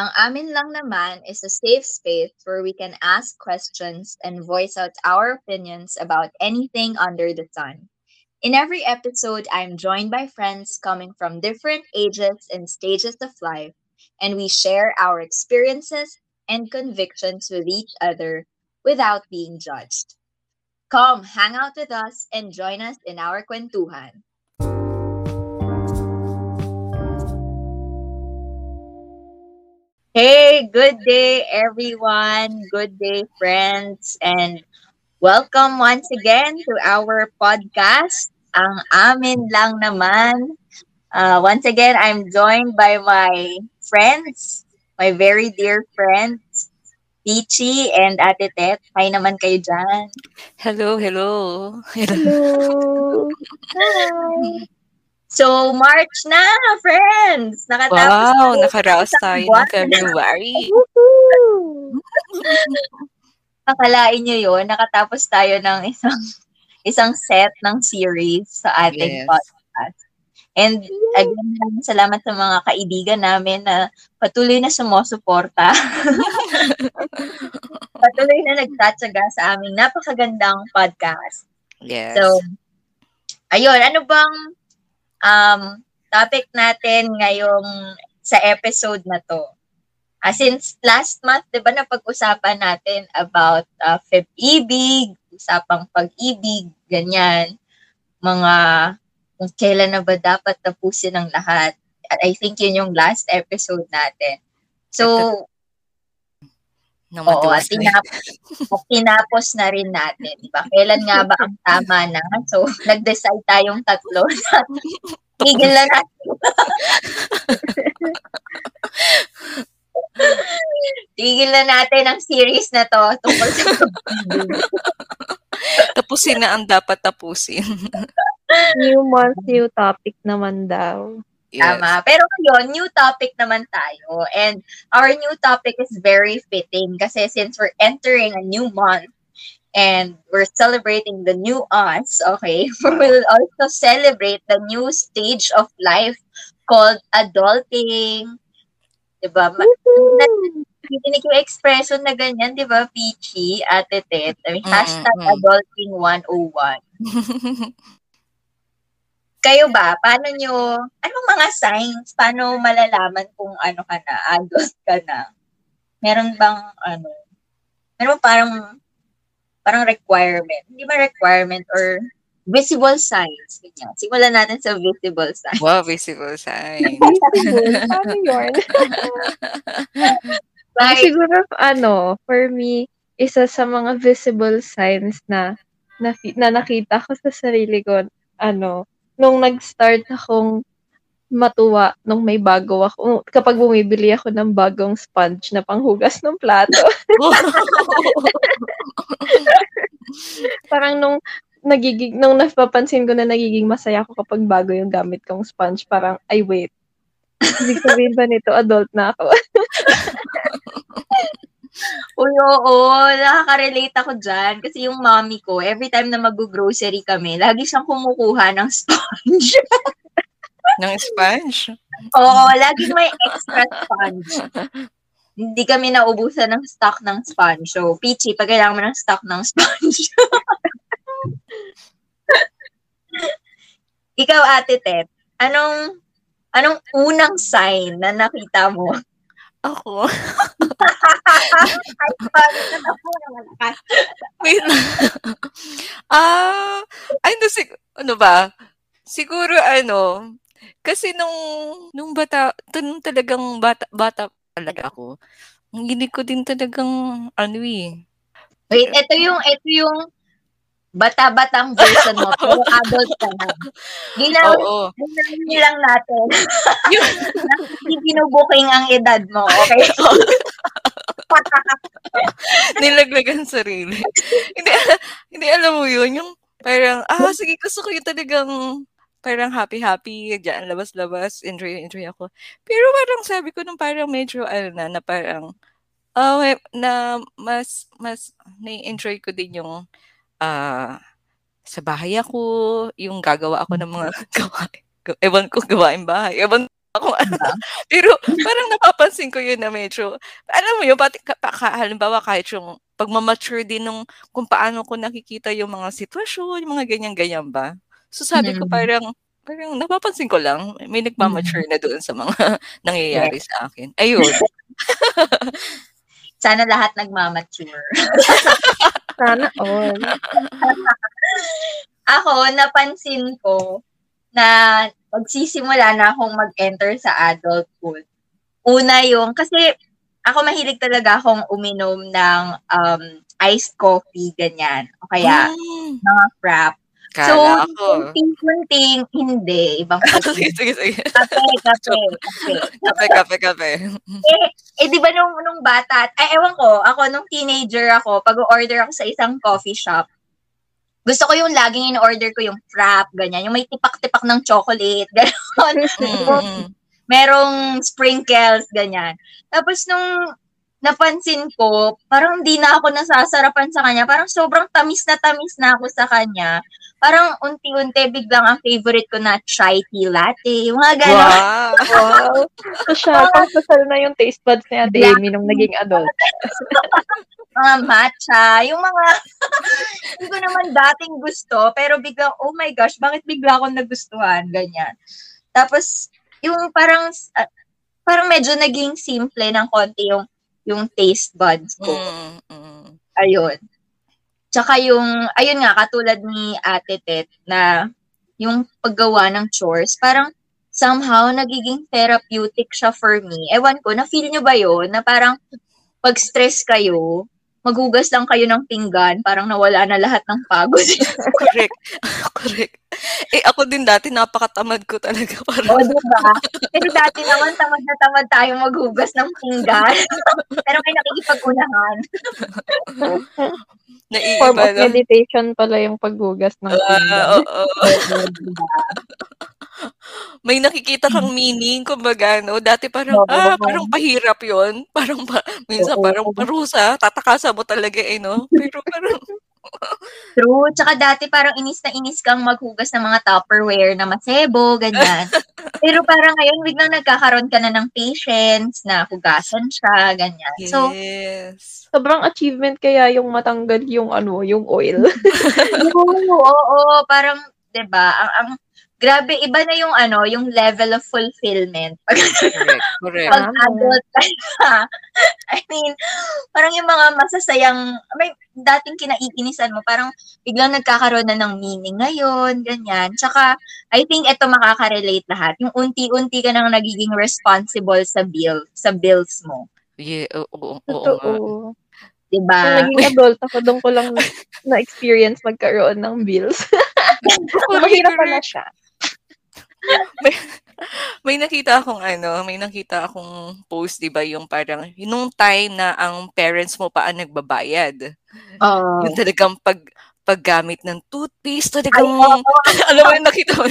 Ang Amin Lang Naman is a safe space where we can ask questions and voice out our opinions about anything under the sun. In every episode, I'm joined by friends coming from different ages and stages of life, and we share our experiences and convictions with each other without being judged. Come, hang out with us and join us in our kwentuhan. Hey, good day, everyone. Good day, friends. And welcome once again to our podcast, Ang Amin Lang Naman. Uh, once again, I'm joined by my friends, my very dear friends, Peachy and Ate Tet. Hi naman kayo dyan. Hello, hello. Hello. Hi. So, March na, friends! Nakatapos Wow, na nakaraos tayo ng February. Akalain nyo yun, nakatapos tayo ng isang isang set ng series sa ating Yes. podcast. And again, maraming salamat sa mga kaibigan namin na patuloy na sumusuporta. patuloy na nagtatsaga sa aming napakagandang podcast. Yes. So, ayun, ano bang um, topic natin ngayong sa episode na to? Ah, since last month, di ba, napag-usapan natin about uh, FEB-ibig, usapang pag-ibig, ganyan, mga kung kailan na ba dapat tapusin ang lahat. At I think yun yung last episode natin. So, Nang Oo, at matuwas tinap- tinapos na rin natin. Diba? Kailan nga ba ang tama na? So, nag-decide tayong tatlo na tigil na natin. tigil na natin ang series na to tungkol sa. Tapusin na ang dapat tapusin. New month, new topic naman daw. Yes. Tama. Pero ngayon, new topic naman tayo. And our new topic is very fitting kasi since we're entering a new month and we're celebrating the new us, okay, we will also celebrate the new stage of life called adulting. Diba? Narinig yung expression na ganyan, di ba, Peachy, Ate Tet? I mean, hashtag mm, mm. adulting 101. Kayo ba? Paano nyo, anong mga signs? Paano malalaman kung ano ka na, adult ka na? Meron bang, ano, meron parang, parang requirement? Hindi ba requirement or visible signs? Ganyan. Simulan natin sa visible signs. wow, visible sign. Visible. Paano yun? Like, Siguro, ano, for me, isa sa mga visible signs na, na, na nakita ko sa sarili ko, ano, nung nag-start akong matuwa nung may bago ako, kapag bumibili ako ng bagong sponge na panghugas ng plato. Parang nung nagiging, nung napapansin ko na nagiging masaya ako kapag bago yung gamit kong sponge, parang, ay wait, ibig sabihin ba nito, adult na ako? Uy, oo, nakaka-relate ako dyan. Kasi yung mommy ko, every time na mag-grocery kami, lagi siyang kumukuha ng sponge. ng sponge. Oo, lagi may extra sponge. Hindi kami naubusan ng stock ng sponge. So, Peachy, pag kailangan mo ng stock ng sponge. Ikaw, Ate Tet, anong anong unang sign na nakita mo? Ako. Na. Wait lang. Ah, ay, no, sig- ano ba? Siguro, ano, kasi nung, nung bata, nung talagang bata, bata talaga ako, ang ginig ko din talagang, ano eh, Wait, ito yung, ito yung bata-batang version mo, pero adult ka na. Ginawa, oo. ginawa lang natin. Yung- Hindi binubuking ang edad mo, okay? nilaglagan sarili. hindi, hindi alam mo yun, yung parang, ah, sige, gusto ko yung talagang, parang happy-happy, dyan, labas-labas, enjoy-enjoy ako. Pero parang sabi ko nung parang medyo, ano na, na parang, ah, may- na mas, mas, na-enjoy ko din yung, ah, sa bahay ako, yung gagawa ako ng mga gawain. Ewan ko, gawain bahay. Ewan Ano. Diba? Pero parang napapansin ko yun na medyo, alam mo yun, pati, ka, halimbawa kahit yung pagmamature din nung kung paano ko nakikita yung mga sitwasyon, yung mga ganyan-ganyan ba. So sabi ko Mm. parang, parang napapansin ko lang, may nagmamature na doon sa mga nangyayari sa akin. Ayun. Sana lahat nagmamature. Sana all. Ako, napansin ko na magsisimula na akong mag-enter sa adulthood. Una yung, kasi ako mahilig talaga akong uminom ng um, iced coffee, ganyan. O kaya, Mm, mga frap. So, kala ko. kunting-kunting, hindi. Ibang sige, sige, sige. kape, kape, kape. Kape, kape, kape. Eh, di ba nung, nung bata, ay, ewan ko, ako nung teenager ako, pag order ako sa isang coffee shop, gusto ko yung laging in-order ko yung frap, ganyan. Yung may tipak-tipak ng chocolate, gano'n. Mm, mm. Merong sprinkles, ganyan. Tapos nung napansin ko, parang di na ako nasasarapan sa kanya. Parang sobrang tamis na tamis na ako sa kanya. Parang unti-unti biglang ang favorite ko na chai tea latte. Yung mga gano'n. Wow. Wow. So siya, kasal na yung taste buds ni Ate. Amy nung naging adult. mga matcha, yung mga hindi ko naman dating gusto, pero biglang, oh my gosh, bakit bigla akong nagustuhan, ganyan. Tapos, yung parang, ah, parang medyo naging simple ng konti yung, yung taste buds ko. Mm, mm. Ayun. Tsaka yung, ayun nga, katulad ni Ate Tet, na yung paggawa ng chores, parang somehow nagiging therapeutic siya for me. Ewan ko, na-feel nyo ba yun? Na parang pag stress kayo, maghugas lang kayo ng pinggan, parang nawala na lahat ng pagod. Correct. Correct. Eh, ako din dati, napakatamad ko talaga. o, Parang, diba? Pero dati naman, tamad na tamad tayo maghugas ng pinggan. Pero may nakikipag-unahan. Form naiiba of lang. meditation pala yung paghugas ng Ah, pinggan. oo. May nakikita kang meaning, kumbaga, no? Dati parang, Oo. ah, parang pahirap yon Parang, pa, minsan Oo. parang parusa, tatakasa mo talaga, eh, no? Pero parang, True. Tsaka dati parang inis na inis kang maghugas ng mga Tupperware na masebo, ganyan. Pero parang ngayon, biglang nagkakaroon ka na ng patience na hugasan siya, ganyan. So, yes. Sobrang achievement kaya yung matanggal yung ano, yung oil. oo, oo, parang, 'di ba? Ang, ang grabe iba na yung ano, yung level of fulfillment. Pag, Correct, correct. pag adult ka na. I mean, parang yung mga masasayang, may dating kinaiinisan mo, parang biglang nagkakaroon na ng meaning ngayon, ganyan. Tsaka, I think ito makaka-relate lahat. Yung unti-unti ka nang nagiging responsible sa bill, sa bills mo. Yeah, oo, oo, oo, nga. Totoo. Nung Diba? naging adult ako, doon ko lang na- na-experience magkaroon ng bills. Mahirap pala siya. May nakita akong ano, may nakita akong post, 'di ba, yung parang nung time na ang parents mo pa ang nagbabayad. Oo. Yung talagang pag paggamit ng toothpaste, Ay, talagang oo. alam mo yung nakita mo?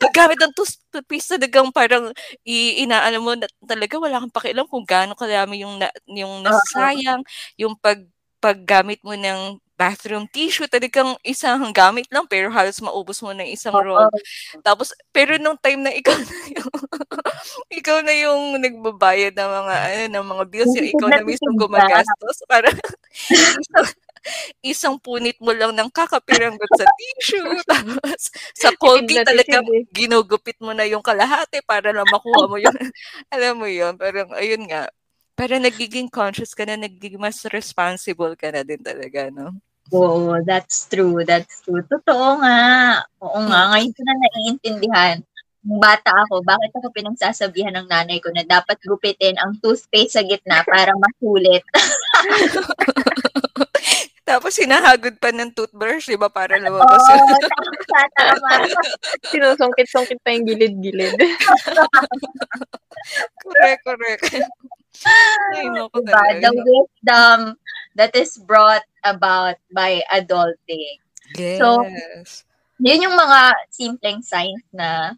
Paggamit ng tooth- toothpaste, talagang parang i, ina, alam mo, na, talaga wala kang pakialam kung gaano kadami yung, na, yung nasasayang, yung pag, paggamit mo ng bathroom tissue, talagang isang gamit lang, pero halos maubos mo ng isang roll. Tapos, pero nung time na ikaw na yung, ikaw na yung nagbabayad ng mga, ano, ng mga bills, yung ikaw na mismo gumagastos, parang isang, isang punit mo lang ng kakapiranggot sa tissue, tapos sa Colgate na talaga eh. ginugupit mo na yung kalahati para lang makuha mo yung, alam mo yun, parang ayun nga, parang nagiging conscious ka na, nagiging mas responsible ka na din talaga, no? Oo, that's true. That's true. Totoo nga. Oo nga. Ngayon ko na naiintindihan. Nung bata ako, bakit ako pinagsasabihan ng nanay ko na dapat gupitin ang toothpaste sa gitna para masulit. Tapos hinahagod pa ng toothbrush, di ba, para Oo, lumabas yun. tama, tama. Sinusungkit-sungkit pa yung gilid-gilid. correct, correct. Ay, naku Diba? The wisdom that is brought about by adulting. Yes. So, Yun yung mga simpleng signs na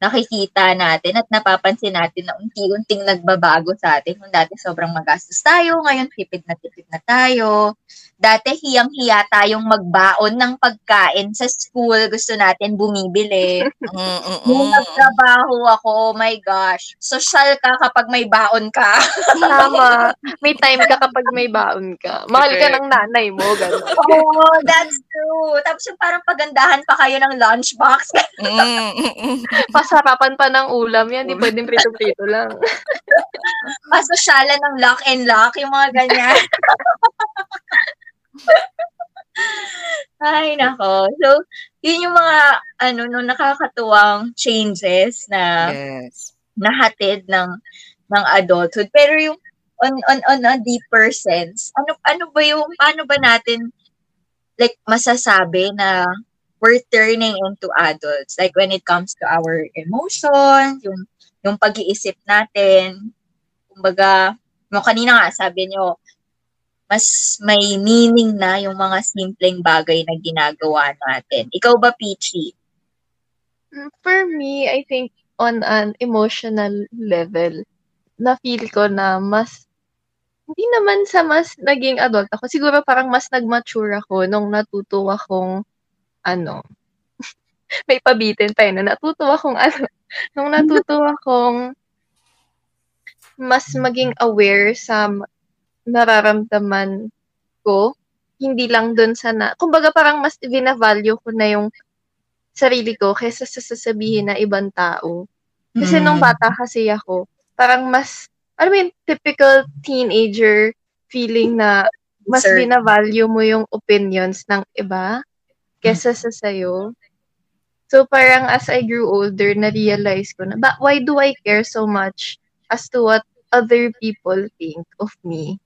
nakikita natin at napapansin natin na unti-unting nagbabago sa atin. Kung dati sobrang magastos tayo, ngayon tipid na tipid na tayo. Dati hiyang-hiya tayong magbaon ng pagkain sa school. Gusto natin bumibili. Nung nagtrabaho ako, oh my gosh, social ka kapag may baon ka. Tama. May time ka kapag may baon ka. Mahal ka ng nanay mo, gano'n. Oo, oh, that's true. Tapos yung parang pagandahan pa kayo ng lunchbox. Pasarapan pa ng ulam yan, di pwedeng prito-prito lang. Pasosyalan ng lock and lock, yung mga ganyan. Ay, nako. So, yun yung mga, ano, no, nakakatuwang changes na Yes. nahatid ng ng adulthood. Pero yung on on on a deeper sense, ano ano ba yung paano ba natin like masasabi na we're turning into adults like when it comes to our emotions, yung yung pag-iisip natin. Kumbaga, no kanina nga sabi niyo mas may meaning na yung mga simpleng bagay na ginagawa natin. Ikaw ba, Peachy? For me, I think on an emotional level, na-feel ko na mas, hindi naman sa mas naging adult ako. Siguro parang mas nag-mature ako nung natuto akong, ano, may pabitin pa yun, na natuto akong, ano, nung natuto akong mas maging aware sa nararamdaman ko, hindi lang dun sa na, kumbaga parang mas vina-value ko na yung sarili ko kaysa sa sasabihin na ibang tao. Kasi Mm. nung bata kasi ako, parang mas, alam mo yung typical teenager feeling na mas Sir. bina-value mo yung opinions ng iba kaysa sa sayo. So parang as I grew older, na-realize ko na, ba, why do I care so much as to what other people think of me?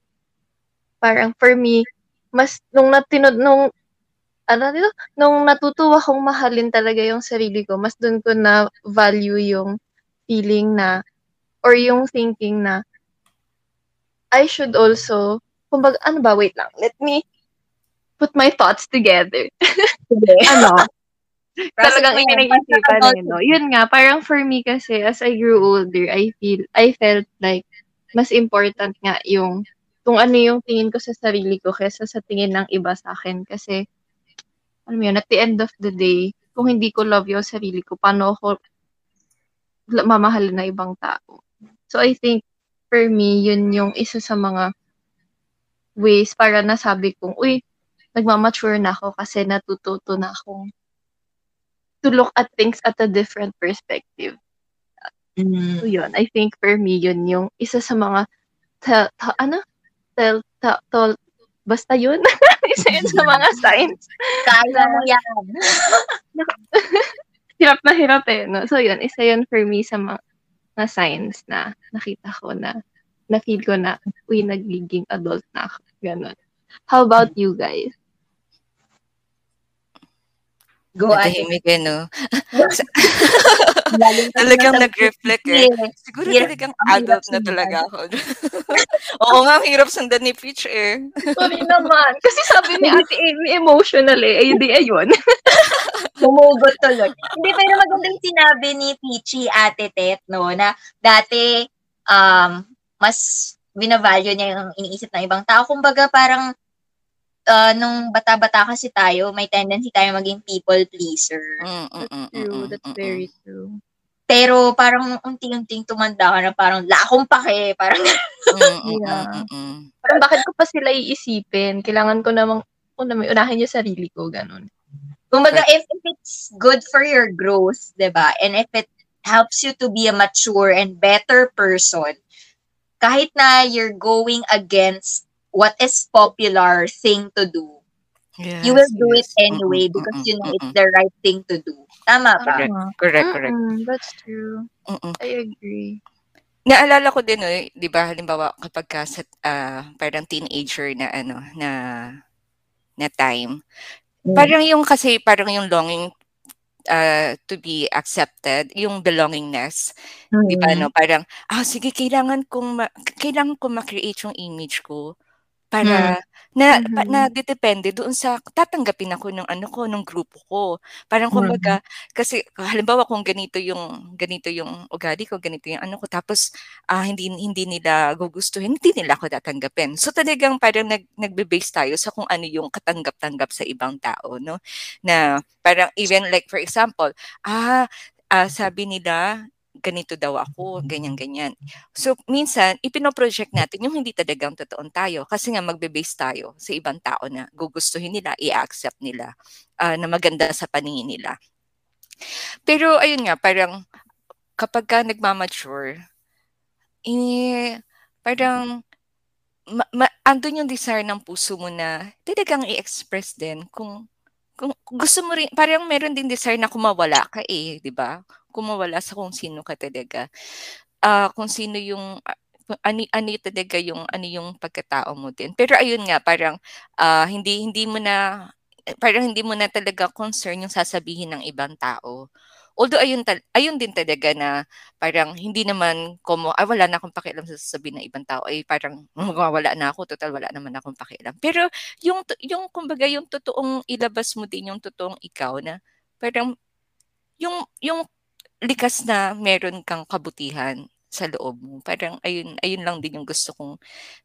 Parang for me, mas nung natinod, nung ano dito, nung natutuwa kong mahalin talaga yung sarili ko, mas dun ko na value yung feeling na or yung thinking na I should also kumbaga ano ba wait lang let me put my thoughts together ano talagang Process eh, no? Yun nga, parang for me kasi, as I grew older, I feel, I felt like, mas important nga yung, kung ano yung tingin ko sa sarili ko kesa sa tingin ng iba sa akin. Kasi, alam mo yun, at the end of the day, kung hindi ko love yung sarili ko, paano ako mamahal na ibang tao. So, I think, for me, yun yung isa sa mga ways para nasabi kong, uy, nagmamature na ako kasi natututo na akong to look at things at a different perspective. Mm. So yun, I think for me, yun yung isa sa mga, ta, ta, ano? Tel, ta, tol, basta yun. isa yun sa mga signs. Kaya mo yan. Hirap na hirap eh. No? So yun, isa yun for me sa mga, mga signs na nakita ko na, na feel ko na, uy, nagiging adult na ako. Ganon. How about you guys? Go. Natahimik eh, no? Talagang nag-reflect eh. Siguro Hirap- talagang adult na talaga ako. Oo nga, ang hirap sundan ni Peach eh. Sorry naman. Kasi sabi ni Ate Amy, emotional eh. Ay, di, ayun. Humugot tuloy. Hindi, pero magandang sinabi ni Peachy Ate Tet, no, na dati, um, mas binavalue niya yung iniisip ng ibang tao. Kumbaga, parang, uh, nung bata-bata kasi tayo, may tendency tayo maging people pleaser. Mm, mm, mm, mm, True. mm, That's mm, very true. Pero parang unti-unting tumanda ka na parang, la akong pake, parang, mm, mm, mm, Yeah. mm, mm. Parang bakit ko pa sila iisipin? Kailangan ko namang, una, may unahin yung sarili ko, ganun. kumbaga, if, if it's good for your growth, 'di ba And if it helps you to be a mature and better person, kahit na you're going against what is popular thing to do, Yes, you will do it yes. Mm, anyway mm, because mm, you know mm, it's mm. the right thing to do. Tama ba? Correct. Correct, correct. Mm-mm, that's true. Mm-mm. I agree. Naalala ko din, eh, di ba, halimbawa, kapag ka sa, ah, parang teenager na, ano, na, na time, Mm. parang yung, kasi, parang yung longing ah, to be accepted, yung belongingness, di ba, Mm. no? Parang, ah, sige, kailangan kong, ma- kailangan kong ma-create yung image ko para na pa Mhm. na dedepende doon sa tatanggapin ako ng ano ko, nung grupo ko. Parang kumbaga kasi halimbawa kung ganito yung ganito yung ugali ko, ganito yung ano ko, tapos, ah, hindi hindi nila gugustuhin, hindi nila ako tatanggapin. So, talagang parang nag nagbe-base tayo sa kung ano yung katanggap-tanggap sa ibang tao 'no, na parang even like for example, ah, ah, sabi nila ganito daw ako, ganyan-ganyan. So, minsan ipino-project natin yung hindi talagang totoong tayo kasi nga magbe-base tayo sa ibang tao na gugustuhin nila, i-accept nila, ah, na maganda sa paningin nila. Pero ayun nga, parang kapagka nagma-mature, eh, parang ma ma andun yung desire ng puso mo na talagang i-express din kung kung gusto mo rin parang meron din desire na kung mawala ka, eh, 'di ba? Kung mawala sa kung sino ka talaga. Ah, kung sino yung, ah, ano ano talaga yung ano yung pagkatao mo din. Pero ayun nga parang, ah, hindi hindi mo na parang hindi mo na talaga concern yung sasabihin ng ibang tao. Although ayun tal ayun din talaga na parang hindi naman komo "Ay wala na akong pakialam sa sasabihin ng ibang tao." Ay parang mawawala na ako, tutal wala naman akong pakialam. Pero yung yung kumbaga yung totoong ilabas mo din yung totoong ikaw na parang yung yung likas na meron kang kabutihan sa loob mo. Parang ayun ayun lang din yung gusto kong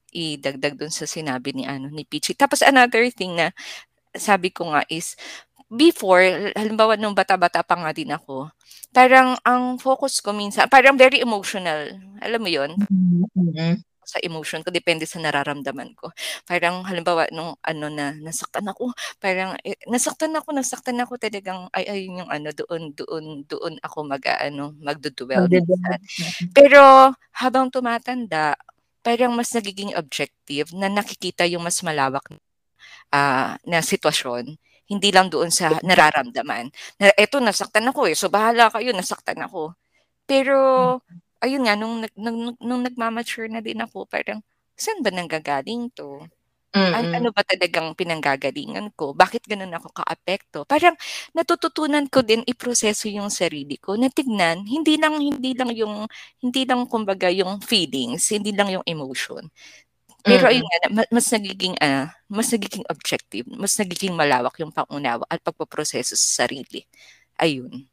idagdag dun sa sinabi ni ano, ni Peachy. Tapos another thing na sabi ko nga is before, halimbawa nung bata-bata pa nga din ako, parang ang focus ko minsan parang very emotional, alam mo yun? Mm. Sa emotion ko, depende sa nararamdaman ko. Parang halimbawa nung ano na nasaktan ako, parang, eh, nasaktan ako nasaktan ako talagang ay ayun yung ano doon doon doon ako mag-aano, magdu-dwell minsan. Pero habang tumatanda, parang mas nagiging objective na nakikita yung mas malawak, ah, na sitwasyon. Hindi lang doon sa nararamdaman. Na eto nasaktan ako, eh, so bahala kayo nasaktan ako. Pero ayun nga nung nung nung nagma-mature na din ako parang, "Saan ba nanggagaling 'to? An Mm. ano ba talagang pinanggagalingan ko? Bakit gano'n ako kaapekto?" Parang natututunan ko din iproseso yung sarili ko na tignan hindi lang hindi lang yung hindi lang kumbaga yung feelings, hindi lang yung emotion. Pero ayun Mm. nga ma mas nagiging, ah, mas nagiging objective, mas nagiging malawak yung pang-unawa at pagpoproseso sa sarili, ayun.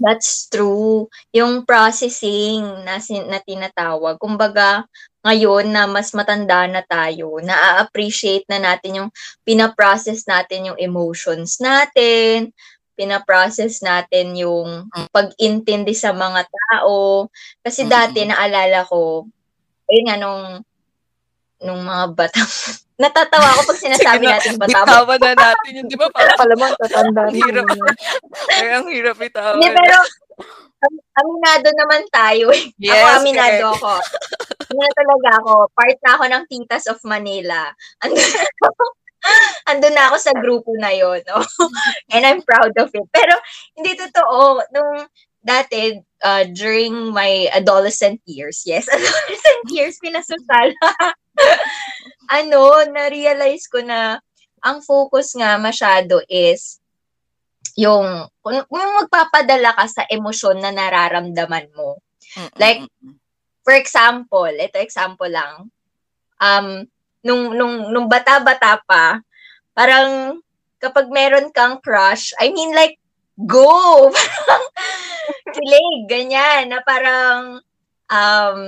That's true. Yung processing na sin na tinatawag, kumbaga ngayon na mas matanda na tayo, naa-appreciate na natin yung pina-process natin yung emotions natin, pina-process natin yung pag-intindi sa mga tao. Kasi dati naalala ko, ayun nga nung nung mga bata natatawa ako 'pag sinasabi na, nating bata bitawan na natin yun, 'di ba parang mo tatanda ang hirap parang ang hirap bitawan. Hindi, pero am aminado naman tayo, eh. Ako Yes, aminado correct. ako. Ano na talaga ako, part na ako ng Titas of Manila. Andun ako andun na ako sa grupo na yun, oh, and I'm proud of it. Pero hindi totoo, nung dati, ah, during my adolescent years, yes, adolescent years, pinasosal. Ano, na-realize ko na ang focus nga masyado is yung yung magpapadala ka sa emosyon na nararamdaman mo. Mm, Like, for example, ito example lang, um, nung nung nung bata-bata pa, parang kapag meron kang crush, I mean like, go! Parang kilig, ganyan, na parang, um,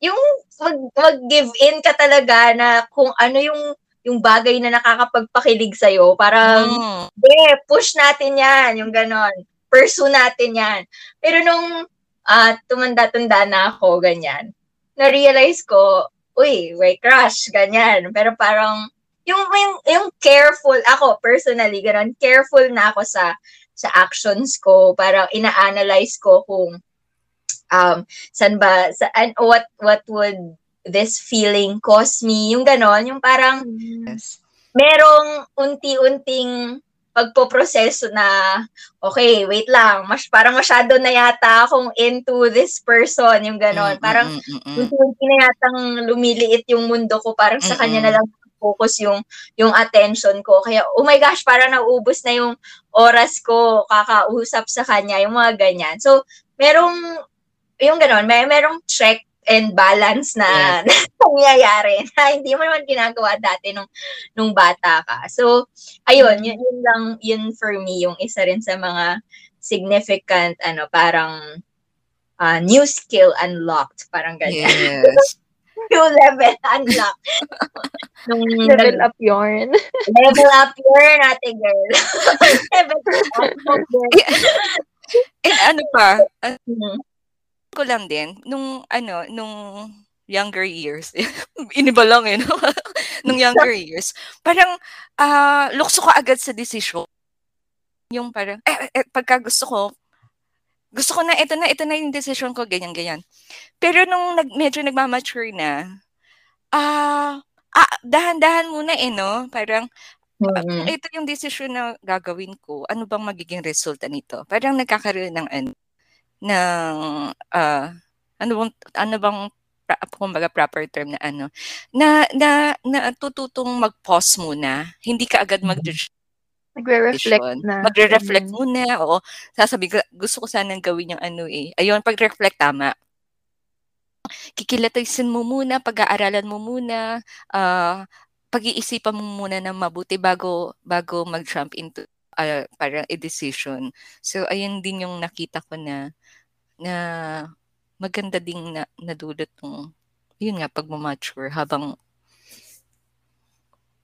yung mag mag-give in ka talaga na kung ano yung yung bagay na nakakapagpakilig sa'yo, parang, Hmm. "Sige, push natin 'yan," yung gano'n. "Pursue natin 'yan." Pero nung, ah, tumanda-tanda na ako, ganyan, na-realize ko, uy, may crush, ganyan. Pero parang yung yung yung careful ako personally, gano'n, careful na ako sa sa actions ko. Parang ina-analyze ko kung, um, saan ba saan what what would this feeling cause me, yung gano'n. Yung parang Yes. merong unti-unting pagpoproseso na, "Okey, wait lang, mas parang masyado na yata akong into this person," yung gano'n. Mm, Parang mm, mm, mm. unti-unti na yatang lumiliit yung mundo ko, parang sa kanya na lang focus yung yung attention ko. Kaya, oh my gosh, parang nauubos na yung oras ko kakausap sa kanya, yung mga ganyan. So, merong yung gano'n, may merong check and balance na nangyayari na hindi mo naman ginagawa dati nung nung bata ka. So, ayun, yun, yun lang yun for me yung isa rin sa mga significant ano parang uh, new skill unlocked, parang ganyan. Yes. new level unlocked. Nung Level up yarn. level up yarn, ate girl. level up girl. And ano pa, uh, Mhm. Ko lang din, nung ano, nung younger years, iniba lang eh, no? nung younger years, parang ah lukso ka agad sa desisyon. Yung parang, eh, eh, pagka gusto ko, gusto ko na, ito na, ito na yung decision ko, ganyan, ganyan. Pero nung nag, medyo nagmamature na, ah, ah, dahan-dahan muna eh, no? Parang, ah, Mhm. ito yung decision na gagawin ko, ano bang magiging resulta nito? Parang nagkakaroon ng ano, ng ah, ano bang ano bang kumbaga proper term na ano na na natututong mag-pause muna. Hindi ka agad mag Nagre-reflect na. magre-reflect Mm. muna oo. Sasabi ko gusto ko sanang gawin yung ano eh. Ayun pag-reflect tama. Kikilatisin mo muna pag-aaralan mo muna ah pag-iisipan mo muna ng mabuti bago bago mag-jump into ah, parang a decision so ayun din yung nakita ko na na maganda ding na, nadulot ng yun nga pag-mature habang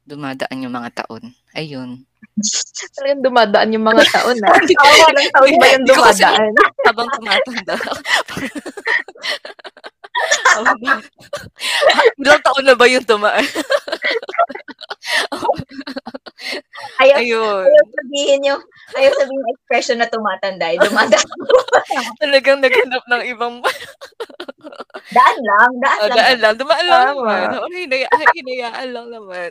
dumadaan yung mga taon. Ayun. Talagang dumadaan yung mga taon na. Oo, Ilang taon ba yung dumadaan? habang tumatanda. Habang- Ilang taon na ba yung tumaan? Ayaw, Ayun. ayaw sabihin yung, ayaw sabihin yung expression na tumatanda. Eh, dumada. Talagang naghanap ng ibang daan lang, daan oh, lang. daan lang. Dumaan lang Tama. naman. Oh, hinaya, hinayaan lang naman.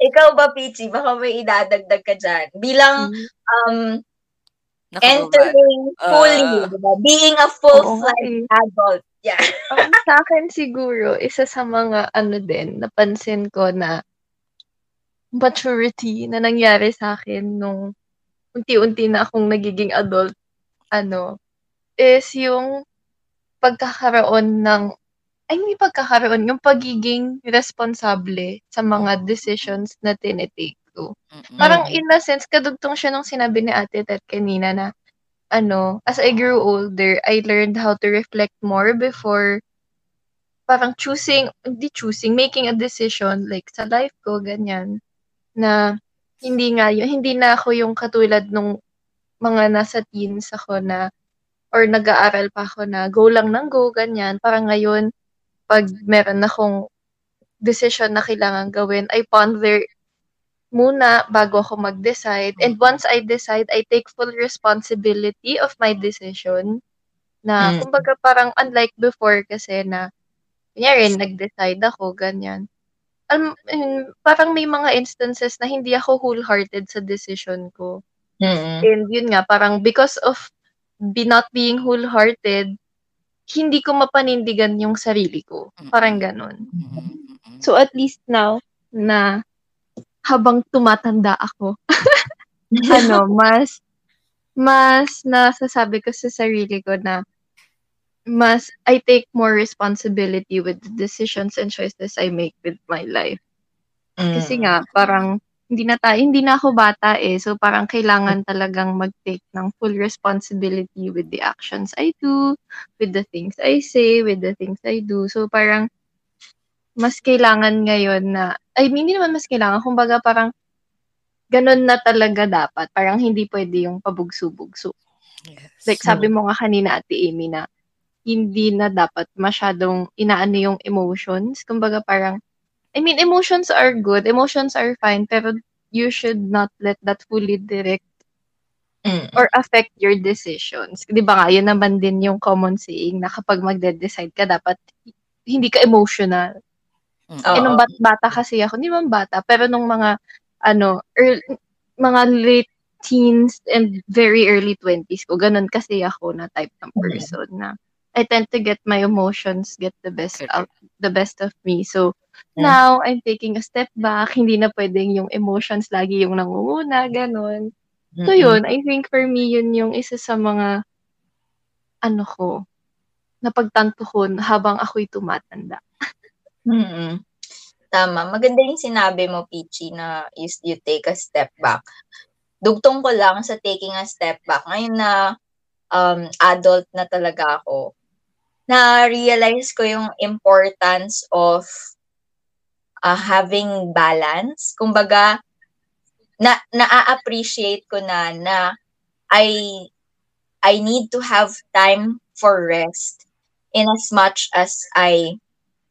Ikaw ba, Pichi? Baka may idadagdag ka dyan. Bilang um, Entering fully, Ah. diba? being a full-fledged eh. adult. Yeah. Um, sa akin siguro, isa sa mga ano din, napansin ko na maturity na nangyari sa akin nung unti-unti na akong nagiging adult, ano, is yung pagkakaroon ng, ay hindi pagkakaroon, yung pagiging responsable sa mga decisions na tinitake ko. Mm-mm. Parang in a sense, kadugtong siya nung sinabi ni ate Ted kanina na, ano, as I grew older, I learned how to reflect more before parang choosing, hindi choosing, making a decision, like sa life ko, ganyan, na hindi nga yun, hindi na ako yung katulad nung mga nasa teens ako na, or nag-aaral pa ako na go lang ng go, ganyan. Parang ngayon, pag meron akong decision na kailangan gawin, I ponder muna bago ako mag-decide. And once I decide, I take full responsibility of my decision. Na, Mm. kumbaga parang unlike before kasi na, kunyari, nag-decide ako, ganyan. Um, parang may mga instances na hindi ako wholehearted sa decision ko. Mm-mm. And yun nga, parang because of be not being wholehearted, hindi ko mapanindigan yung sarili ko. Parang ganun. So at least now na habang tumatanda ako, ano, mas mas nasasabi ko sa sarili ko na mas I take more responsibility with the decisions and choices I make with my life. Kasi nga parang hindi na tayo, hindi na ako bata eh. So parang kailangan talagang mag-take ng full responsibility with the actions I do, with the things I say, with the things I do. So parang mas kailangan ngayon na, I mean, hindi naman mas kailangan, kumbaga parang ganun na talaga dapat. Parang hindi pwede yung pabugso-bugso. Yes. Like sabi mo nga kanina, Ate Amy, na hindi na dapat masyadong inaano yung emotions. Kumbaga parang, I mean, emotions are good, emotions are fine, pero you should not let that fully direct Mm. or affect your decisions. Di ba nga, yun naman din yung common saying na kapag magde-decide ka, dapat hindi ka emotional. Mm. Oo. Eh, nung bat- bata kasi ako, hindi man bata, pero nung mga, ano, early, mga late teens and very early 20s ko, ganun kasi ako na type ng Mhm. person na I tend to get my emotions get the best out, the best of me. So, Mm. now, I'm taking a step back. Hindi na pwedeng yung emotions lagi yung nangunguna, ganun. So, Mm-mm. yun, I think for me, yun yung isa sa mga, ano ko, napagtanto ko habang ako'y tumatanda. Mm. Tama. Maganda yung sinabi mo, Peachy, na you, you take a step back. Dugtong ko lang sa taking a step back. Ngayon na um, adult na talaga ako, na-realize ko yung importance of uh, having balance. Kumbaga, na na-appreciate ko na na I I need to have time for rest in as much as I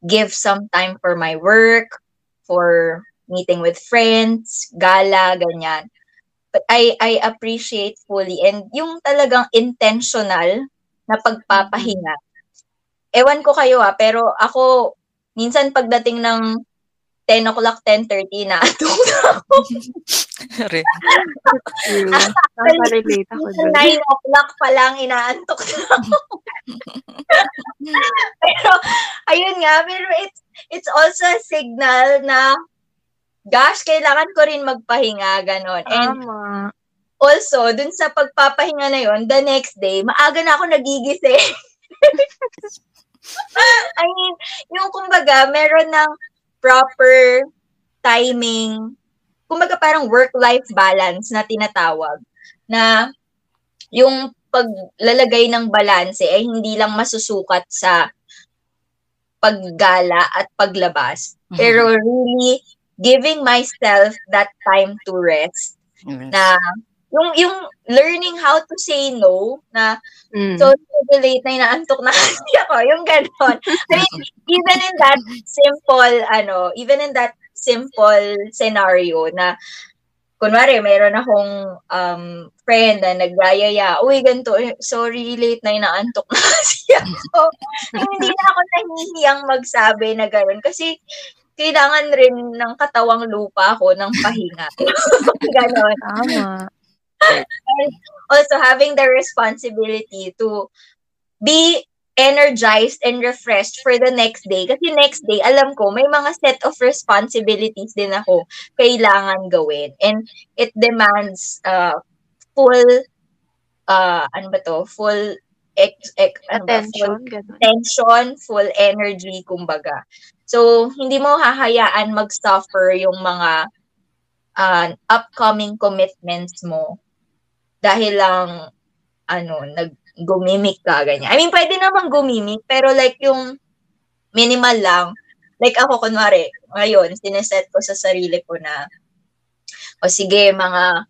give some time for my work, for meeting with friends, gala, ganyan. But I I appreciate fully and yung talagang intentional na pagpapahinga. Ewan ko kayo ah, pero ako minsan pagdating ng 10 o'clock, 10.30 na atok na ako. Re. Nakaka-relate ako dun. 9 o'clock pa lang inaantok na ako. pero, ayun nga, pero it's, it's also a signal na, gosh, kailangan ko rin magpahinga, ganon. And Tama. also, dun sa pagpapahinga na yon the next day, maaga na ako nagigising. I mean, yung kumbaga, meron ng proper timing, kumbaga parang work-life balance na tinatawag, na yung paglalagay ng balanse ay hindi lang masusukat sa paggala at paglabas, pero really giving myself that time to rest Yes. na yung yung learning how to say no na Mm. so late na inaantok na kasi ako yung ganon I mean even in that simple ano even in that simple scenario na kunwari mayroon akong um friend na nagyayaya uy ganito eh, sorry late na inaantok na kasi ako hindi na ako nahihiyang magsabi na gano'n kasi kailangan rin ng katawang lupa ko ng pahinga. Ganon. Tama. Also having the responsibility to be energized and refreshed for the next day. Kasi next day, alam ko, may mga set of responsibilities din ako kailangan gawin. And it demands uh, full, uh, ano ba to? Full, ex, ex, ano? Full Attention, attention, full energy, kumbaga. So, hindi mo hahayaan mag-suffer yung mga uh, upcoming commitments mo dahil lang, ano, nag gumimik ka, ganyan. I mean, pwede naman gumimik, pero like yung minimal lang. Like ako, kunwari, ngayon, sineset ko sa sarili ko na, o sige, mga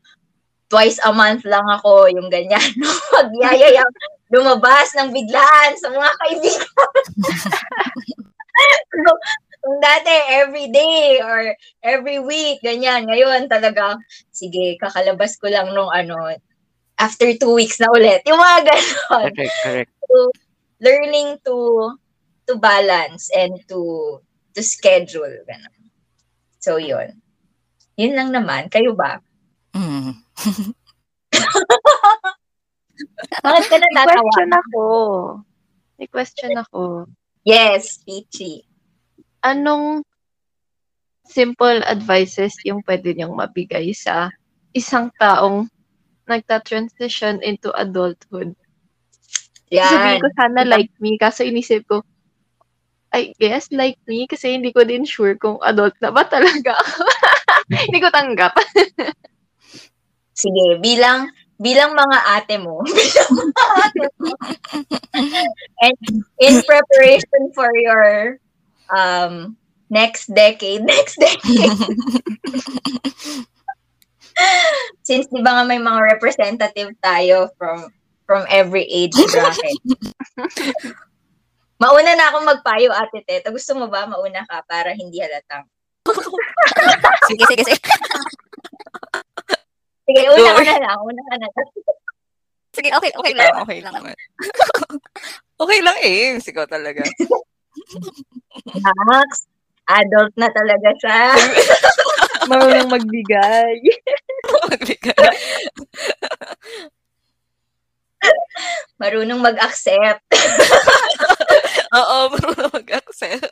twice a month lang ako, yung ganyan, no? Magyayayang lumabas ng biglaan sa mga kaibigan. so, kung dati, every day or every week, ganyan. Ngayon, talaga, sige, kakalabas ko lang nung ano, after two weeks na ulit. Yung mga ganon. Correct, correct. So, learning to to balance and to to schedule. Ganon. So, yun. Yun lang naman. Kayo ba? Mm. Bakit ka May natatawa? question ako. May question ako. Yes, Peachy. Anong simple advices yung pwede niyong mabigay sa isang taong nagta-transition into adulthood? Sabihin Yan. ko sana like me, kaso inisip ko, I guess like me, kasi hindi ko din sure kung adult na ba talaga ako. hindi ko tanggap. Sige, bilang bilang mga ate mo. bilang mga ate mo. And in preparation for your um next decade, next decade. Since di ba nga may mga representative tayo from from every age bracket. Mauna na akong magpayo, Ate Teta. Gusto mo ba mauna ka para hindi halatang? sige, sige, sige. Sige, una ka na lang. Una ka na lang. Sige, okay, okay lang. Okay lang naman. okay lang eh. Sigaw talaga. Max, adult na talaga siya. Marunong magbigay. Magbigay. Marunong mag-accept. Oo, marunong mag-accept.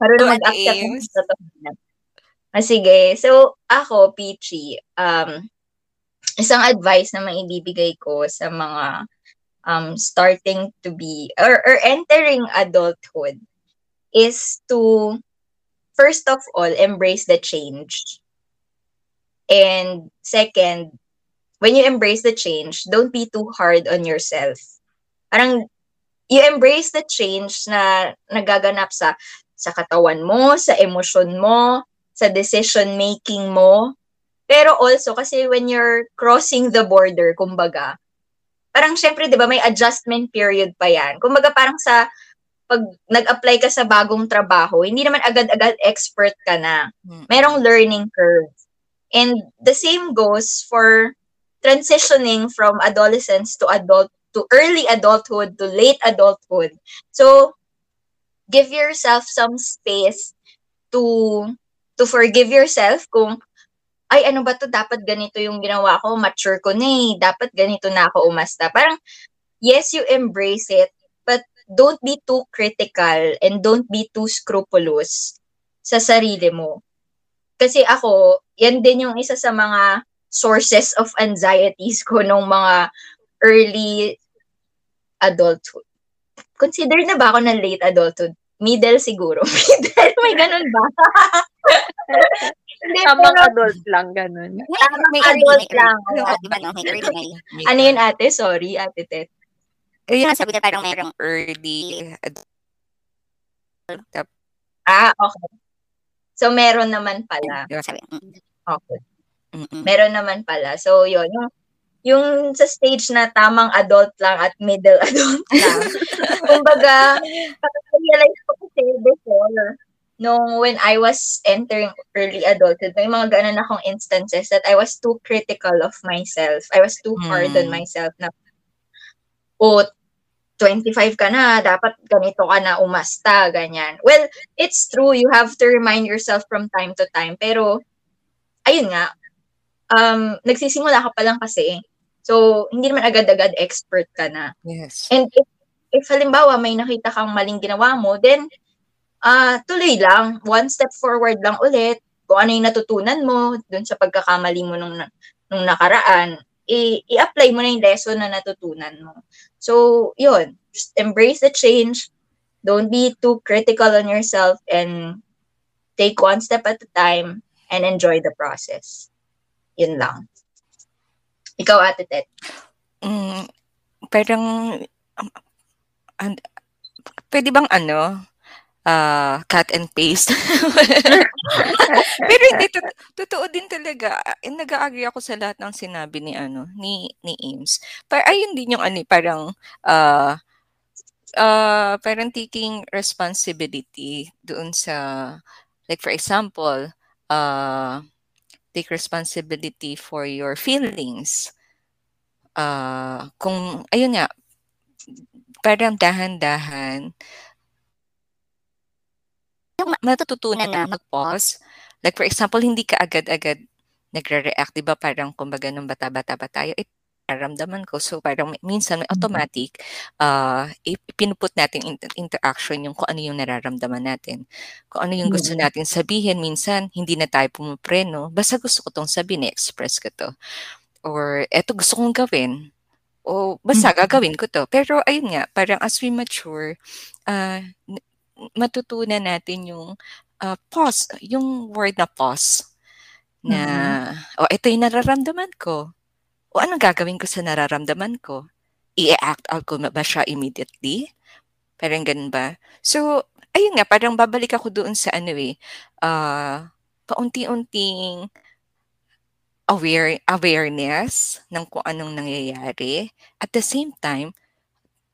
Marunong Go, mag-accept. Ah, sige. So, ako, Peachy, um, isang advice na maibibigay ko sa mga um, starting to be or, or entering adulthood is to first of all embrace the change and second when you embrace the change don't be too hard on yourself parang you embrace the change na nagaganap sa sa katawan mo sa emosyon mo sa decision making mo pero also kasi when you're crossing the border kumbaga parang syempre 'di ba may adjustment period pa yan kumbaga parang sa pag nag-apply ka sa bagong trabaho, hindi naman agad-agad expert ka na. Mm. Merong learning curve. And the same goes for transitioning from adolescence to adult to early adulthood to late adulthood. So give yourself some space to to forgive yourself kung ay ano ba to? Dapat ganito yung ginawa ko. Mature ko na eh. Dapat ganito na ako umasta. Parang yes you embrace it but don't be too critical and don't be too scrupulous sa sarili mo kasi ako yan din yung isa sa mga sources of anxieties ko nung mga early adulthood. Consider na ba ako ng late adulthood? Middle siguro. Middle, may ganun ba? Hindi, Tamang pero adult lang, ganun. Tamang may adult early, may lang. early. Oo, no? May early, may ano yun ate? Sorry, ate Tet. Yun ang sabi ko, parang merong early adult. Ah, okay. So, meron naman pala. Mm, Okay. mm, mm. Meron naman pala. So, yun. Yung, yung sa stage na tamang adult lang at middle adult lang. Kumbaga, realize ko kasi before, nung when I was entering early adulthood, may mga ganun akong instances that I was too critical of myself. I was too hard on Hmm. myself na, oh, 25 ka na, dapat ganito ka na umasta, ganyan. Well, it's true, you have to remind yourself from time to time, pero, ayun nga, um, nagsisimula ka pa lang kasi, so, hindi naman agad-agad expert ka na. Yes. And if, if halimbawa may nakita kang maling ginawa mo, then ah tuloy lang, one step forward lang ulit. Kung ano yung natutunan mo dun sa pagkakamali mo nung, nung nakaraan, i- i-apply mo na yung lesson na natutunan mo. So, yun. Just embrace the change. Don't be too critical on yourself and take one step at a time and enjoy the process. Yun lang. Ikaw, Ate Tet. Mm, parang, um, an- pwede bang ano, ah, cut and paste? Pero hindi, tot- totoo din talaga. Eh, Nag-agree ako sa lahat ng sinabi ni ano, ni ni Ames. Pero ayun din yung ano, eh, parang ah ah, parang taking responsibility doon sa like for example, uh take responsibility for your feelings. Ah, kung ayun nga, parang dahan-dahan yung ma- matututunan na mag-pause. Like for example, hindi ka agad-agad nagre-react, 'di ba? Parang kumbaga nung bata-bata pa tayo, eh, nararamdaman ko. So parang minsan may automatic ah uh, pinuput natin in, interaction yung kung ano yung nararamdaman natin. Kung ano yung gusto Mm. natin sabihin, minsan hindi na tayo pumupreno. Basta gusto ko tong sabihin, express ko to. Or eto gusto kong gawin. O basta Mm. gagawin ko to. Pero ayun nga, parang as we mature, n- matutunan natin yung ah, pause, yung word na pause. Na, o ito yung nararamdaman ko. O anong gagawin ko sa nararamdaman ko? I-act out ko ba siya immediately? Parang ganun ba? So, ayun nga, parang babalik ako doon sa ano eh, ah, paunti-unting aware, awareness ng kung anong nangyayari. At the same time,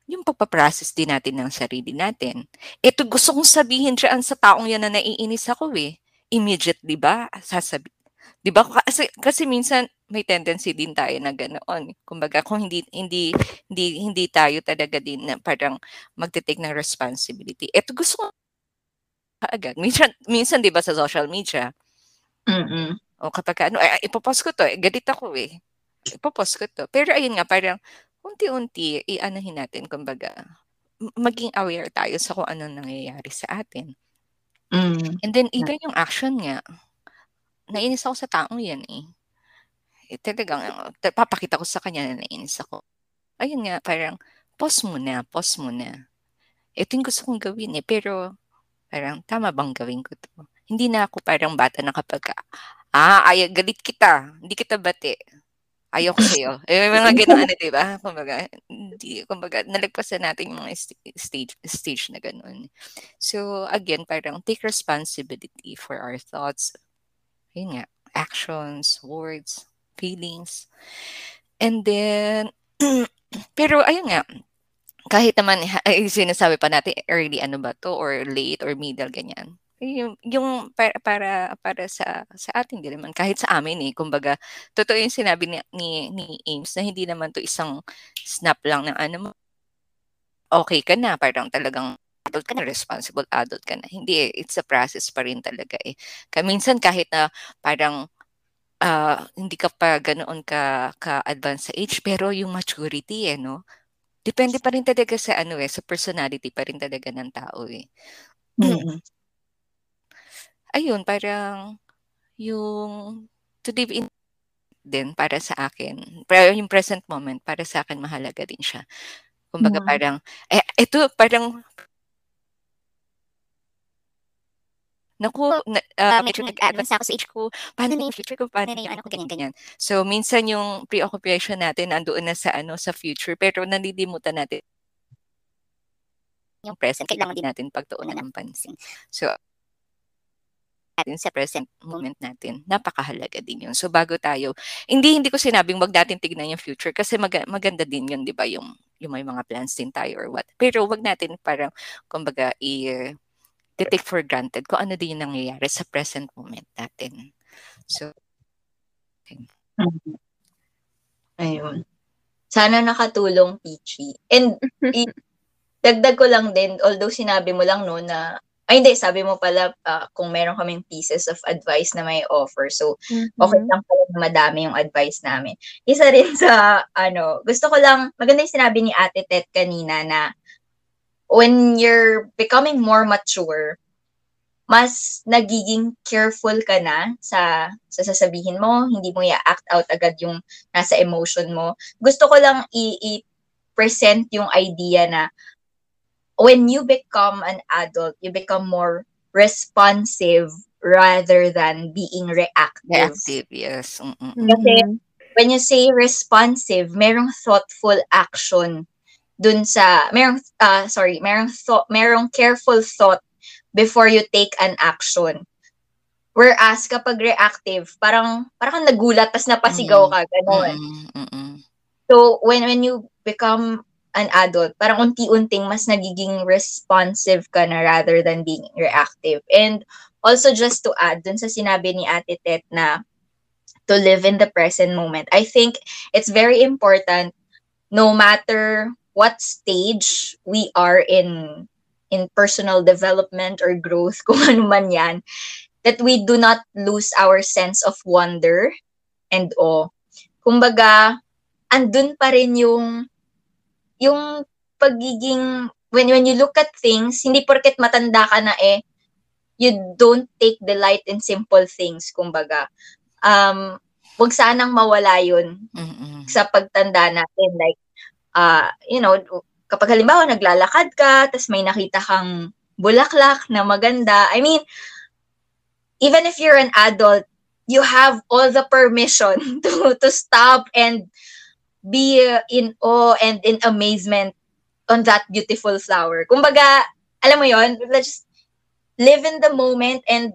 yung pagpaprocess din natin ng sarili natin. Ito gusto kong sabihin dyan sa taong yan na naiinis ako eh. Immediately ba? Sasabi, di ba? Kasi, kasi minsan may tendency din tayo na ganoon. Kumbaga, kung hindi, hindi, hindi, hindi tayo talaga din na parang magte-take ng responsibility. Ito gusto ko agad. Minsan, minsan di ba sa social media, Mm-mm. o kapag ano, ipopost ko to, eh, galit ako eh. Ipopost ko to. Pero ayun nga, parang unti-unti, i-anahin natin, kumbaga, maging aware tayo sa kung ano nangyayari sa atin. Mm. And then, even yung action nga, nainis ako sa taong yan eh. eh talagang, ta- papakita ko sa kanya na nainis ako. Ayun nga, parang, pause muna, pause muna. Ito yung gusto kong gawin eh, pero parang tama bang gawin ko 'to? Hindi na ako parang bata na kapagka, "Ah, ay galit kita, hindi kita bati. Ayoko sa'yo." Eh, may mga gano'n ano, 'di ba? Kumbaga, hindi kumbaga nalagpasan natin yung mga sta stage stage na gano'n. So, again, parang take responsibility for our thoughts. Yun nga, actions, words, feelings. And then, pero ayun nga, kahit naman ay sinasabi pa natin early ano ba 'to or late or middle, ganyan. Yung yung para para para sa sa atin din naman, kahit sa amin, eh, kumbaga totoo yung sinabi ni ni ni Ames na hindi naman 'to isang snap lang ng ano mo okey ka na, parang talagang adult ka na, responsible adult ka na. Hindi, eh, it's a process pa rin talaga, eh. Kaya minsan kahit na parang, ah, hindi ka pa ganoon ka ka-advance sa age, pero yung maturity, eh, 'no? Depende pa rin talaga sa ano, eh, sa personality pa rin talaga ng tao, eh. Mm. Ayun, parang yung to live in din para sa akin, pero yung present moment para sa'kin mahalaga din siya. Kumbaga Hmm. parang, eh, ito parang Naku, na Ah, medyo nag-a-advance ako sa age ko. paano na yung future ko, paano na yung ano ko, ganyan, ganyan. So, minsan yung preoccupation natin nandoon na sa ano, sa future, pero nalilimutan natin yung present. Kailangan din natin pagtuunan ng pansin. So, natin sa present moment natin, napakahalaga din yun. So, bago tayo, hindi hindi ko sinabing wag natin tignan yung future kasi maga, maganda din yun, di ba, yung, yung may mga plans din tayo or what. Pero wag natin parang, kumbaga, i- take for granted kung ano din yung nangyayari sa present moment natin. So. Ayun. Sana nakatulong, Peachy. And i- dagdag ko lang din, although sinabi mo lang no na, ay hindi, sabi mo pala ah, kung meron kaming pieces of advice na may offer. So, okay Mhm. lang pala na madami yung advice namin. Isa rin sa, ano, gusto ko lang, maganda yung sinabi ni Ate Tet kanina na when you're becoming more mature, mas nagiging careful ka na sa, sa sasabihin mo, hindi mo i-act out agad yung nasa emotion mo. Gusto ko lang i-present yung idea na when you become an adult, you become more responsive rather than being reactive. reactive, yes. Mm-mm. Kasi when you say responsive, merong thoughtful action dun sa merong ah sorry, merong thought, merong careful thought before you take an action. Whereas kapag reactive, parang parang nagulat tas napasigaw ka ganun. Mm-mm. Mm-mm. So when when you become an adult, parang unti-unting mas nagiging responsive ka na rather than being reactive. And also just to add dun sa sinabi ni Ate Tet na to live in the present moment. I think it's very important no matter what stage we are in in personal development or growth kung ano man yan that we do not lose our sense of wonder and awe. Kumbaga, andun pa rin yung yung pagiging when when you look at things, hindi porket matanda ka na eh you don't take delight in simple things, kumbaga. Um, wag sanang mawala yun Mm-mm. sa pagtanda natin. Like, uh, you know, kapag halimbawa naglalakad ka, tas may nakita kang bulaklak na maganda, I mean, even if you're an adult, you have all the permission to to stop and be uh, in awe and in amazement on that beautiful flower. Kumbaga, alam mo yon, let's just live in the moment and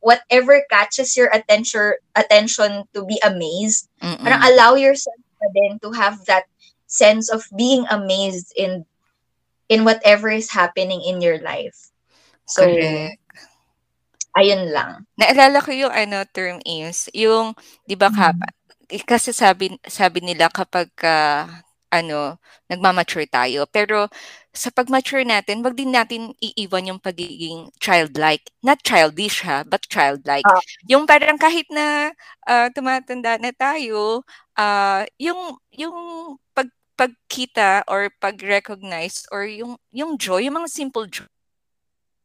whatever catches your attention attention to be amazed Mm-mm. Parang allow yourself na din to have that sense of being amazed in in whatever is happening in your life. So, Correct. ayun lang. Naalala ko yung ano term is, yung 'di ba eh, kasi sabi sabi nila kapag ka, ano, nagma-mature tayo. Pero sa pag-mature natin, wag din natin iiwan yung pagiging childlike. Not childish ha, but childlike. Ah. Yung parang kahit na ah, tumatanda na tayo, ah, yung yung pag pagkita or pag-recognize or yung yung joy, yung mga simple joy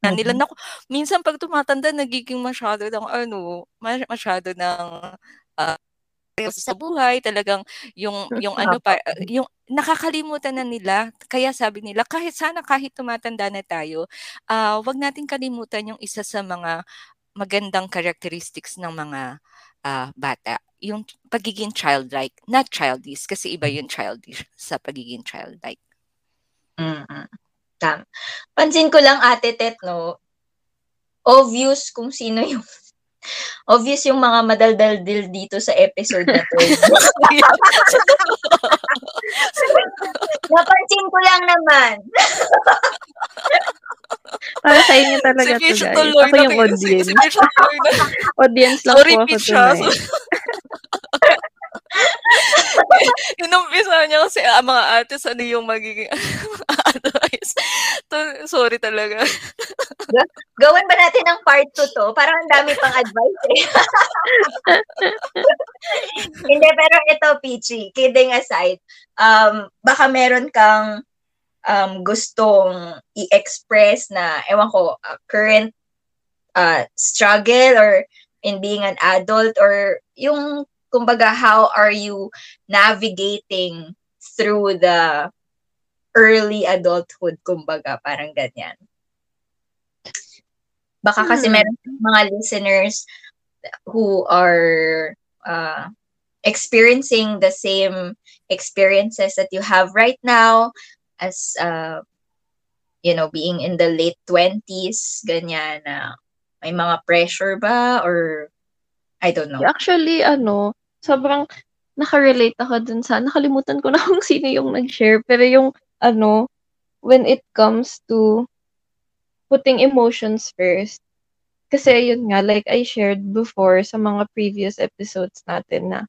na nila Mhm. naku, minsan pag tumatanda nagiging masyado ng ano, ma- masyado ng ah, sa buhay, talagang yung yung ano pa yung nakakalimutan na nila. Kaya sabi nila kahit sana kahit tumatanda na tayo, ah wag nating kalimutan yung isa sa mga magandang characteristics ng mga ah, bata, yung pagiging childlike, not childish kasi iba yung childish sa pagiging childlike. Mm. Tam. Pansin ko lang ate Tet, no, obvious kung sino yung obvious yung mga madaldaldil dito sa episode na to. Napansin ko lang naman. Para sa inyo talaga to, Fish guys. tuloy Ako yung. Si, audience. si na. Audience lang Sorry, po ako tonight. Inumpisa niya kasi ah, mga artist ano yung magiging advice. To- Sorry talaga. Gawin ba natin ng part 2 to? Parang ang dami pang advice eh. Hindi, pero ito, Peachy, kidding aside, um, baka meron kang um, gustong i-express na, ewan ko, uh, current uh, struggle or in being an adult or yung, kumbaga, how are you navigating through the early adulthood, kumbaga, parang ganyan. Baka kasi Hmm. meron mga listeners who are uh, experiencing the same experiences that you have right now as uh, you know being in the late 20s ganyan na may mga pressure ba or I don't know. Actually, ano, sobrang nakarelate ako dun sa, nakalimutan ko na kung sino yung nag-share, pero yung, ano, when it comes to putting emotions first, kasi yun nga, like I shared before sa mga previous episodes natin na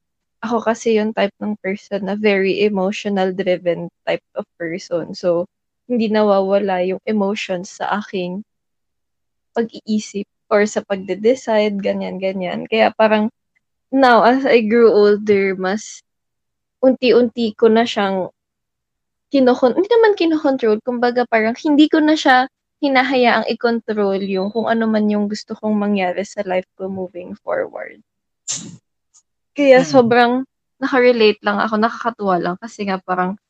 ako kasi yung type ng person na very emotional driven type of person. So, hindi nawawala yung emotions sa aking pag-iisip or sa pagde-decide, ganyan-ganyan. Kaya parang now, as I grew older, mas unti-unti ko na siyang kinokon, hindi naman kinokontrol, kumbaga parang hindi ko na siya hinahayaang i-control yung kung ano man yung gusto kong mangyari sa life ko moving forward. Kaya Mm. sobrang nakarelate lang ako, nakakatuwa lang kasi nga parang,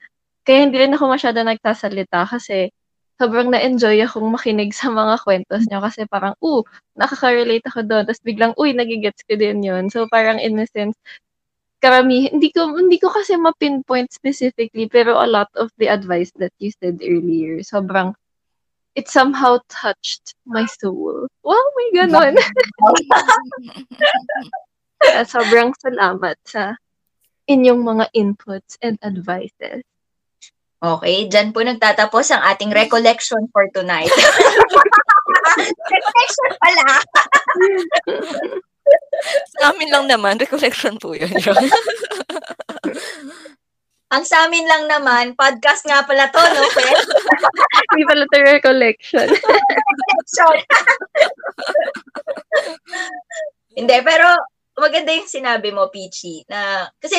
kaya hindi rin ako masyado nagsasalita kasi sobrang na-enjoy akong makinig sa mga kwentos niyo kasi parang, uh, nakaka-relate ako doon. Tapos biglang, uy, nagigets ko din yun. So parang in a sense, karami, hindi ko, hindi ko kasi ma-pinpoint specifically, pero a lot of the advice that you said earlier, sobrang, it somehow touched my soul. Wow, may ganon. Sobrang salamat sa inyong mga inputs and advices. Okay, dyan po nagtatapos ang ating recollection for tonight. recollection pala. Sa amin lang naman, recollection po yun. Ang sa amin lang naman, podcast nga pala to, no, Fred? Hindi pala ito recollection. Recollection. Hindi, pero maganda yung sinabi mo, Peachy, na, kasi,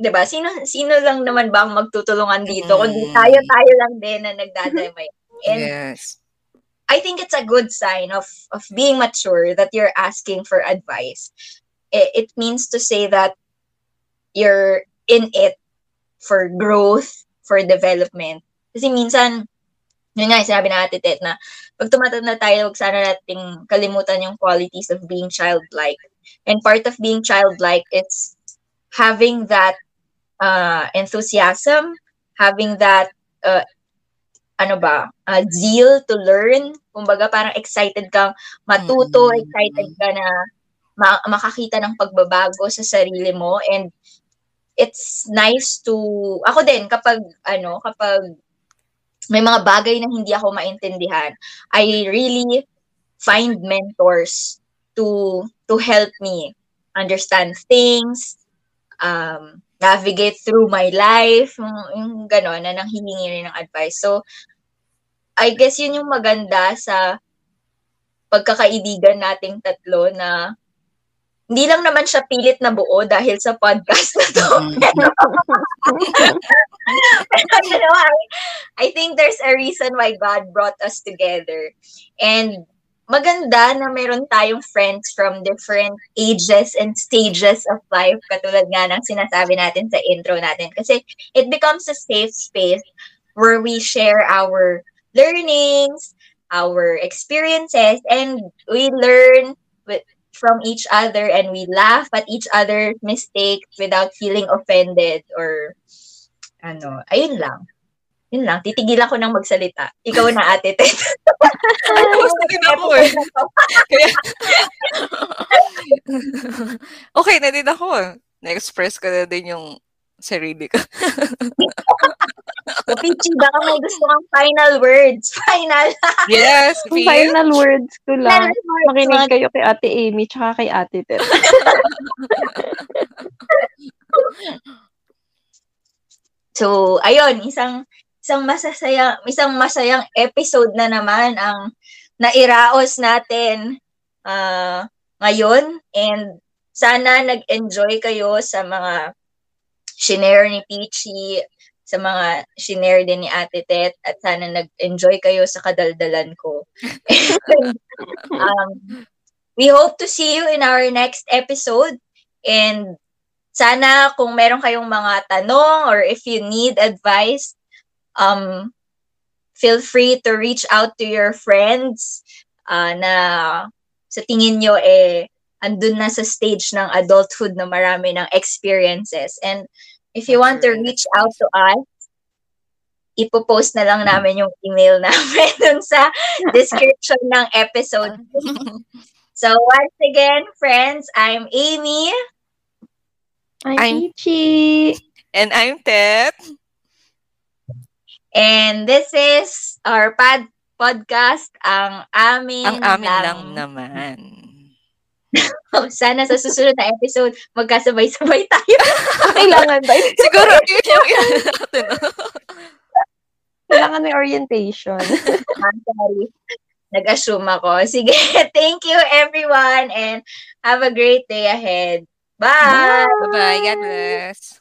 di ba, sino, sino lang naman ba ang magtutulungan dito? Mm. Kundi tayo-tayo lang din na nagdadamay. And yes. I think it's a good sign of of being mature that you're asking for advice. It, it means to say that you're in it for growth, for development. Kasi minsan, yun nga, sinabi natin, Tet, na pag tumatanda tayo, huwag sana nating kalimutan yung qualities of being childlike. And part of being childlike is having that uh, enthusiasm, having that uh, ano ba, uh, zeal to learn. Kumbaga, parang excited kang matuto, Mm. excited ka na ma- makakita ng pagbabago sa sarili mo. And it's nice to, ako din, kapag, ano, kapag may mga bagay na hindi ako maintindihan, I really find mentors to to help me understand things, um, navigate through my life, yung, yung gano'n, na nang hihingi rin ng advice. So, I guess yun yung maganda sa pagkakaibigan nating tatlo na hindi lang naman siya pilit na buo dahil sa podcast na to. Pero, you know, I, I think there's a reason why God brought us together. And maganda na meron tayong friends from different ages and stages of life, katulad nga ng sinasabi natin sa intro natin. Kasi it becomes a safe space where we share our learnings, our experiences, and we learn with, from each other and we laugh at each other's mistakes without feeling offended or ano, ayun lang. Yun lang, titigilan ko ng magsalita. Ikaw na ate, Ted. Tapos na din ako eh. Kaya, okay na din ako. Na-express ko na din yung sarili ko. So, Pichi, baka may gusto kang final words. Final. yes, Yung Feel. final words ko lang. Words. Makinig kayo kay Ate Amy tsaka kay Ate Ted. So, ayun, isang isang masasayang isang masayang episode na naman ang nairaos natin ah, ngayon and sana nag-enjoy kayo sa mga shinare ni Peachy, sa mga shinare din ni Ate Tet at sana nag-enjoy kayo sa kadaldalan ko. Um, we hope to see you in our next episode and sana kung meron kayong mga tanong or if you need advice, um, feel free to reach out to your friends uh, na sa tingin nyo eh andun na sa stage ng adulthood na marami ng experiences. And if you want to reach out to us, ipopost na lang namin yung email namin dun sa description ng episode. So once again, friends, I'm Amy. I'm I'm- Peachy. And I'm Ted. And this is our pod podcast, ang amin Ang amin lang naman. Oh, sana sa susunod na episode, magkasabay-sabay tayo. Kailangan ba? Siguro yun yung yun natin. Kailangan may orientation. I'm sorry. Nag-assume ako. Sige, thank you everyone and have a great day ahead. Bye! Bye-bye. God bless.